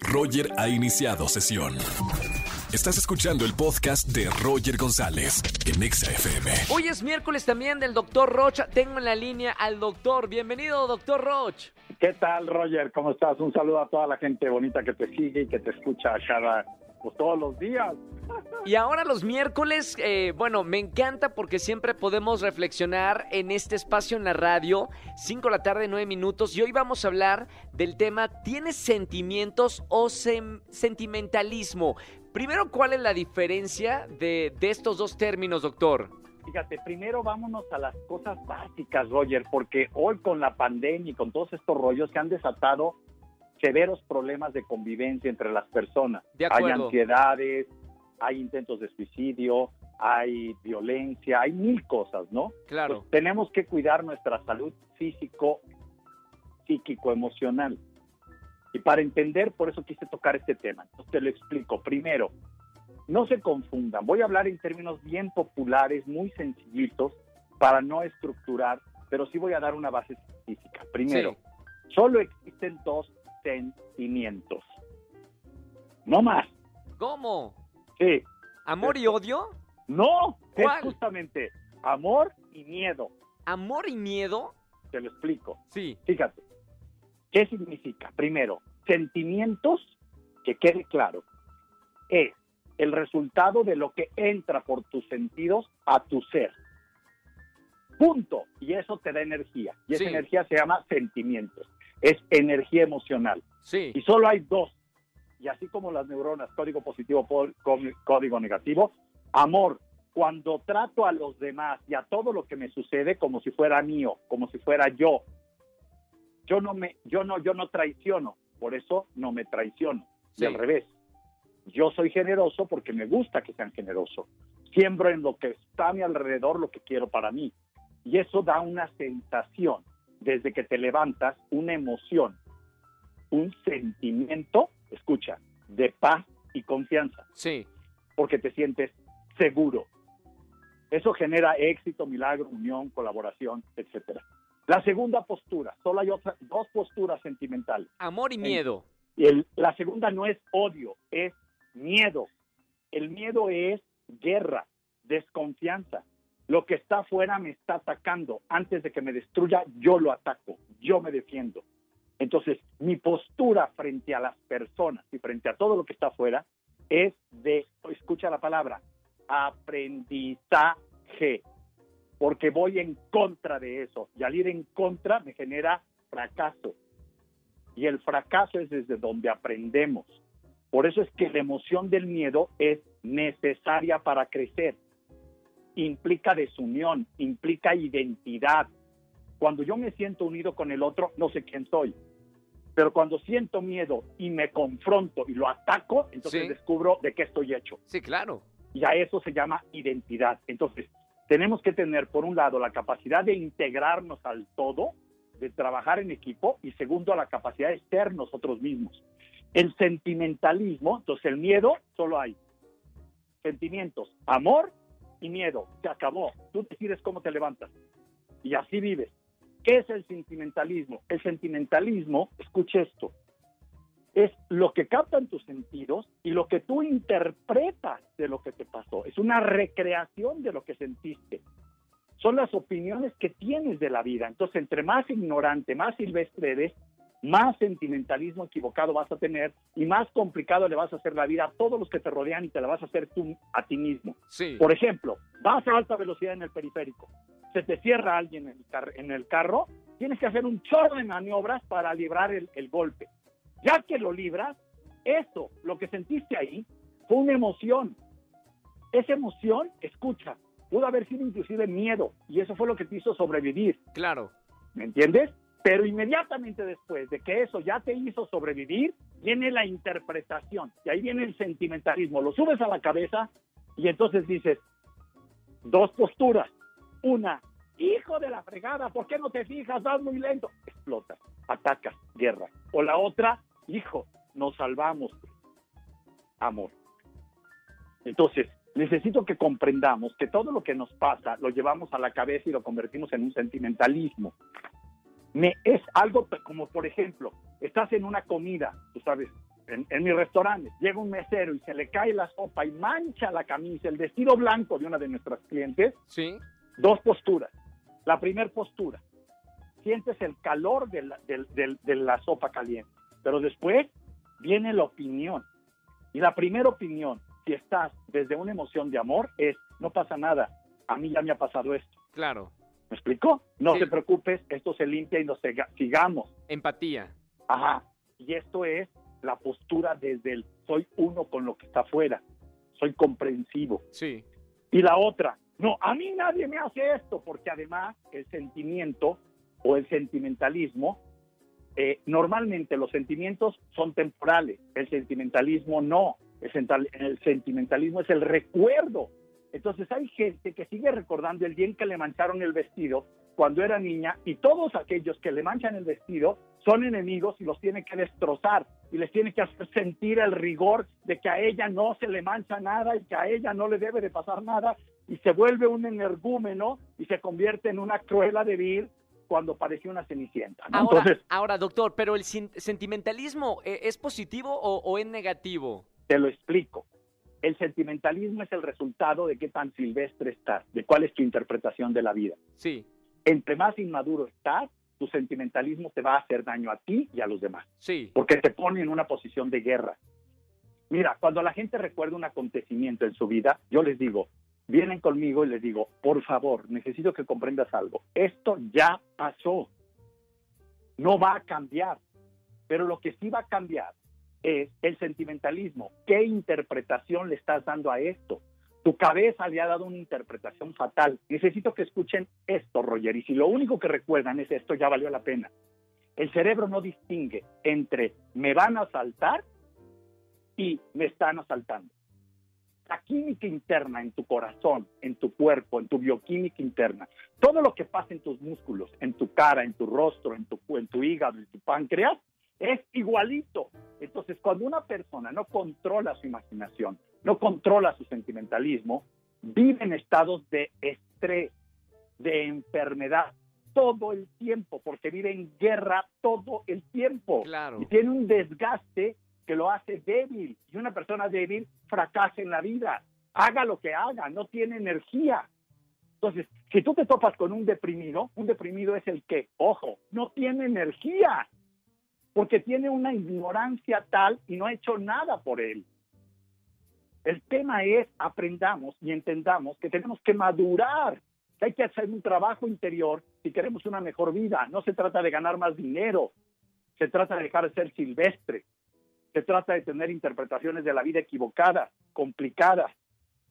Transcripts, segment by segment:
Roger ha iniciado sesión. Estás escuchando el podcast de Roger González en Exa FM. Hoy es miércoles también del doctor Roch. Tengo en la línea al doctor. Bienvenido, doctor Roch. ¿Qué tal, Roger? ¿Cómo estás? Un saludo a toda la gente bonita que te sigue y que te escucha cada, pues, todos los días. Y ahora los miércoles, eh, bueno, me encanta porque siempre podemos reflexionar en este espacio en la radio, 5 de la tarde, 9 minutos, y hoy vamos a hablar del tema ¿tienes sentimientos o sentimentalismo? Primero, ¿cuál es la diferencia de, de estos dos términos, doctor? Fíjate, primero vámonos a las cosas básicas, Roger, porque hoy con la pandemia y con todos estos rollos se han desatado severos problemas de convivencia entre las personas. De hay ansiedades, hay intentos de suicidio, hay violencia, hay mil cosas, ¿no? Claro. Pues tenemos que cuidar nuestra salud físico, psíquico, emocional. Y para entender, por eso quise tocar este tema. Entonces te lo explico. Primero, no se confundan. Voy a hablar en términos bien populares, muy sencillitos, para no estructurar, pero sí voy a dar una base científica. Primero, solo existen dos sentimientos. No más. ¿Cómo? Sí. ¿Amor y odio? No. ¿Cuál? Es justamente amor y miedo. ¿Amor y miedo? Te lo explico. Sí. Fíjate, ¿qué significa? Primero, sentimientos, que quede claro, es el resultado de lo que entra por tus sentidos a tu ser. Punto. Y eso te da energía. Y esa energía se llama sentimientos. Es energía emocional. Sí. Y solo hay dos. Y así como las neuronas, código positivo, po- có- código negativo, amor. Cuando trato a los demás y a todo lo que me sucede como si fuera mío, como si fuera yo, yo no me, yo no, yo no traiciono, por eso no me traiciono. Sí. Y al revés, yo soy generoso porque me gusta que sean generosos. Siembro en lo que está a mi alrededor lo que quiero para mí. Y eso da una sensación, desde que te levantas, una emoción, un sentimiento, escucha, de paz y confianza, Sí. porque te sientes seguro. Eso genera éxito, milagro, unión, colaboración, etcétera. La segunda postura, solo hay otra, dos posturas sentimentales. Amor y miedo. El- la segunda no es odio, es miedo. El miedo es guerra, desconfianza. Lo que está afuera me está atacando. Antes de que me destruya, yo lo ataco, yo me defiendo. Entonces, mi postura frente a las personas y frente a todo lo que está afuera es de, escucha la palabra, aprendizaje, porque voy en contra de eso. Y al ir en contra me genera fracaso. Y el fracaso es desde donde aprendemos. Por eso es que la emoción del miedo es necesaria para crecer. Implica desunión, implica identidad. Cuando yo me siento unido con el otro, no sé quién soy. Pero cuando siento miedo y me confronto y lo ataco, entonces Sí. descubro de qué estoy hecho. Sí, claro. Y a eso se llama identidad. Entonces, tenemos que tener, por un lado, la capacidad de integrarnos al todo, de trabajar en equipo, y segundo, la capacidad de ser nosotros mismos. El sentimentalismo, entonces el miedo, solo hay sentimientos, amor y miedo. Se acabó. Tú decides cómo te levantas. Y así vives. ¿Qué es el sentimentalismo? El sentimentalismo, escuche esto, es lo que captan tus sentidos y lo que tú interpretas de lo que te pasó. Es una recreación de lo que sentiste. Son las opiniones que tienes de la vida. Entonces, entre más ignorante, más silvestre eres, más sentimentalismo equivocado vas a tener y más complicado le vas a hacer la vida a todos los que te rodean y te la vas a hacer tú a ti mismo. Sí. Por ejemplo, vas a alta velocidad en el periférico, se te cierra alguien en el, car- en el carro, tienes que hacer un chorro de maniobras para librar el, el golpe. Ya que lo libras, eso, lo que sentiste ahí, fue una emoción. Esa emoción, escucha, pudo haber sido inclusive miedo y eso fue lo que te hizo sobrevivir. Claro. ¿Me entiendes? Pero inmediatamente después de que eso ya te hizo sobrevivir, viene la interpretación y ahí viene el sentimentalismo. Lo subes a la cabeza y entonces dices, dos posturas. Una, hijo de la fregada, ¿por qué no te fijas? Vas muy lento. Explota, atacas, guerra. O la otra, hijo, nos salvamos. Amor. Entonces, necesito que comprendamos que todo lo que nos pasa lo llevamos a la cabeza y lo convertimos en un sentimentalismo. Me, es algo como, por ejemplo, estás en una comida, tú sabes, en, en mis restaurantes, llega un mesero y se le cae la sopa y mancha la camisa, el vestido blanco de una de nuestras clientes, Sí. dos posturas. La primera postura, sientes el calor de la, de la sopa caliente, pero después viene la opinión. Y la primera opinión, si estás desde una emoción de amor, es, no pasa nada, a mí ya me ha pasado esto. Claro. ¿Me explicó? No Sí. te preocupes, esto se limpia y nos siga- sigamos. Empatía. Ajá. Y esto es la postura desde el soy uno con lo que está afuera, soy comprensivo. Sí. Y la otra, no, a mí nadie me hace esto, porque además el sentimiento o el sentimentalismo, eh, normalmente los sentimientos son temporales, el sentimentalismo no, el sentimentalismo es el recuerdo. Entonces hay gente que sigue recordando el día en que le mancharon el vestido cuando era niña y todos aquellos que le manchan el vestido son enemigos y los tiene que destrozar y les tiene que hacer sentir el rigor de que a ella no se le mancha nada y que a ella no le debe de pasar nada y se vuelve un energúmeno y se convierte en una cruela de vir cuando parecía una cenicienta. ¿no? Ahora, Entonces, ahora, doctor, pero el sin- sentimentalismo eh, es positivo o, o es negativo? te lo explico. El sentimentalismo es el resultado de qué tan silvestre estás, de cuál es tu interpretación de la vida. Sí, Entre más inmaduro estás, tu sentimentalismo te va a hacer daño a ti y a los demás. sí. porque te pone en una posición de guerra. Mira, cuando la gente recuerda un acontecimiento en su vida, yo les digo, vienen conmigo y les digo, por favor, necesito que comprendas algo. Esto ya pasó. No va a cambiar. Pero lo que sí va a cambiar es el sentimentalismo. ¿Qué interpretación le estás dando a esto? Tu cabeza le ha dado una interpretación fatal. Necesito que escuchen esto, Roger. Y si lo único que recuerdan es esto, ya valió la pena. El cerebro no distingue entre me van a asaltar y me están asaltando. La química interna en tu corazón, en tu cuerpo, en tu bioquímica interna, todo lo que pasa en tus músculos, en tu cara, en tu rostro, en tu, en tu hígado, en tu páncreas, es igualito. Entonces, cuando una persona no controla su imaginación, no controla su sentimentalismo, vive en estados de estrés, de enfermedad, todo el tiempo, porque vive en guerra todo el tiempo. Claro. Y tiene un desgaste que lo hace débil. Y una persona débil fracasa en la vida. Haga lo que haga, no tiene energía. Entonces, si tú te topas con un deprimido, un deprimido es el que, ojo, no tiene energía, porque tiene una ignorancia tal y no ha hecho nada por él. El tema es aprendamos y entendamos que tenemos que madurar, que hay que hacer un trabajo interior si queremos una mejor vida. No se trata de ganar más dinero, se trata de dejar de ser silvestre, se trata de tener interpretaciones de la vida equivocadas, complicadas,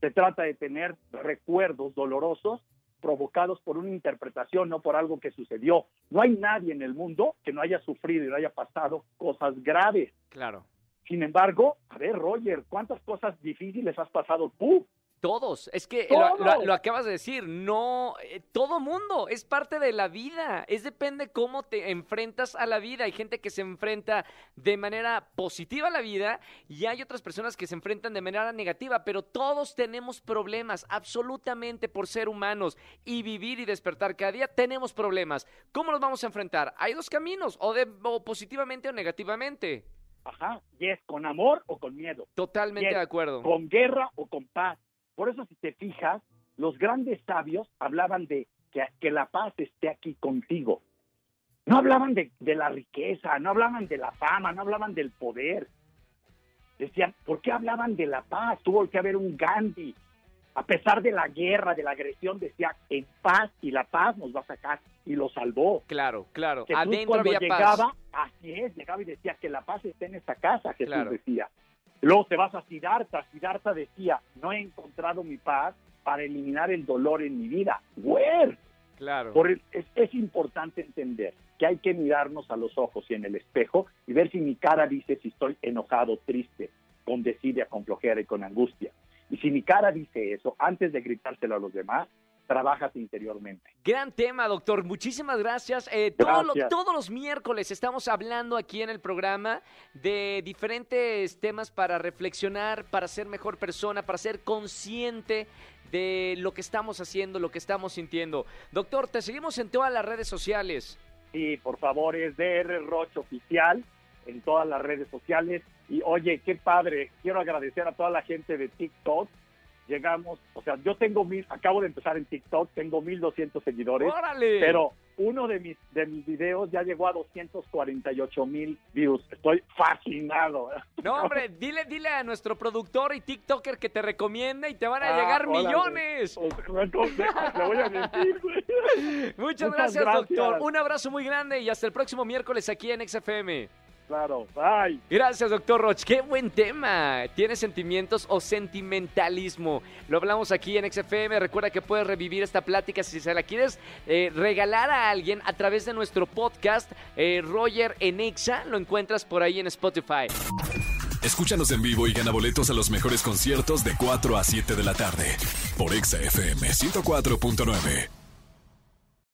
se trata de tener recuerdos dolorosos provocados por una interpretación, no por algo que sucedió. No hay nadie en el mundo que no haya sufrido y no haya pasado cosas graves. Claro. Sin embargo, a ver, Roger, ¿cuántas cosas difíciles has pasado tú? Todos, es que lo, lo- lo acabas de decir, no, eh, todo mundo, es parte de la vida, es depende cómo te enfrentas a la vida, hay gente que se enfrenta de manera positiva a la vida y hay otras personas que se enfrentan de manera negativa, pero todos tenemos problemas, absolutamente por ser humanos y vivir y despertar cada día tenemos problemas. ¿Cómo los vamos a enfrentar? Hay dos caminos, o, de, o positivamente o negativamente. Ajá, y es con amor o con miedo, Totalmente Yes. de acuerdo. con guerra o con paz. Por eso, si te fijas, los grandes sabios hablaban de que, que la paz esté aquí contigo. No hablaban de, de la riqueza, no hablaban de la fama, no hablaban del poder. Decían, ¿por qué hablaban de la paz? Tuvo que haber un Gandhi. A pesar de la guerra, de la agresión, decía, en paz y la paz nos va a sacar. Y lo salvó. Claro, claro. Jesús Adentro cuando llegaba, paz. así es, llegaba y decía que la paz está en esta casa, Jesús Claro. decía. Luego te vas a Siddhartha, Siddhartha decía, no he encontrado mi paz para eliminar el dolor en mi vida. Where? Claro. Por el- es, es importante entender que hay que mirarnos a los ojos y en el espejo y ver si mi cara dice si estoy enojado, triste, con desidia, con flojera y con angustia. Y si mi cara dice eso, antes de gritárselo a los demás, trabajas interiormente. Gran tema, doctor. Muchísimas gracias. Eh, todo lo- Gracias. todos los miércoles estamos hablando aquí en el programa de diferentes temas para reflexionar, para ser mejor persona, para ser consciente de lo que estamos haciendo, lo que estamos sintiendo. Doctor, te seguimos en todas las redes sociales. Sí, por favor, es DR Roche Oficial en todas las redes sociales. Y oye, qué padre, quiero agradecer a toda la gente de TikTok. Llegamos, o sea, yo tengo mil, acabo de empezar en TikTok, tengo 1200 seguidores, ¡Órale! pero uno de mis de mis videos ya llegó a 248 mil views. Estoy fascinado. No, hombre, dile, dile a nuestro productor y TikToker que te recomienda y te van a Ah, llegar órale. millones. O sea, Le voy a mentir. Muchas, Muchas gracias, gracias. doctor. Un abrazo muy grande y hasta el próximo miércoles aquí en XFM. Claro, bye. Gracias, doctor Roch. Qué buen tema. ¿Tienes sentimientos o sentimentalismo? Lo hablamos aquí en XFM. Recuerda que puedes revivir esta plática si se la quieres eh, regalar a alguien a través de nuestro podcast eh, Roger en Exa. Lo encuentras por ahí en Spotify. Escúchanos en vivo y gana boletos a los mejores conciertos de 4 a 7 de la tarde por Exa FM 104.9.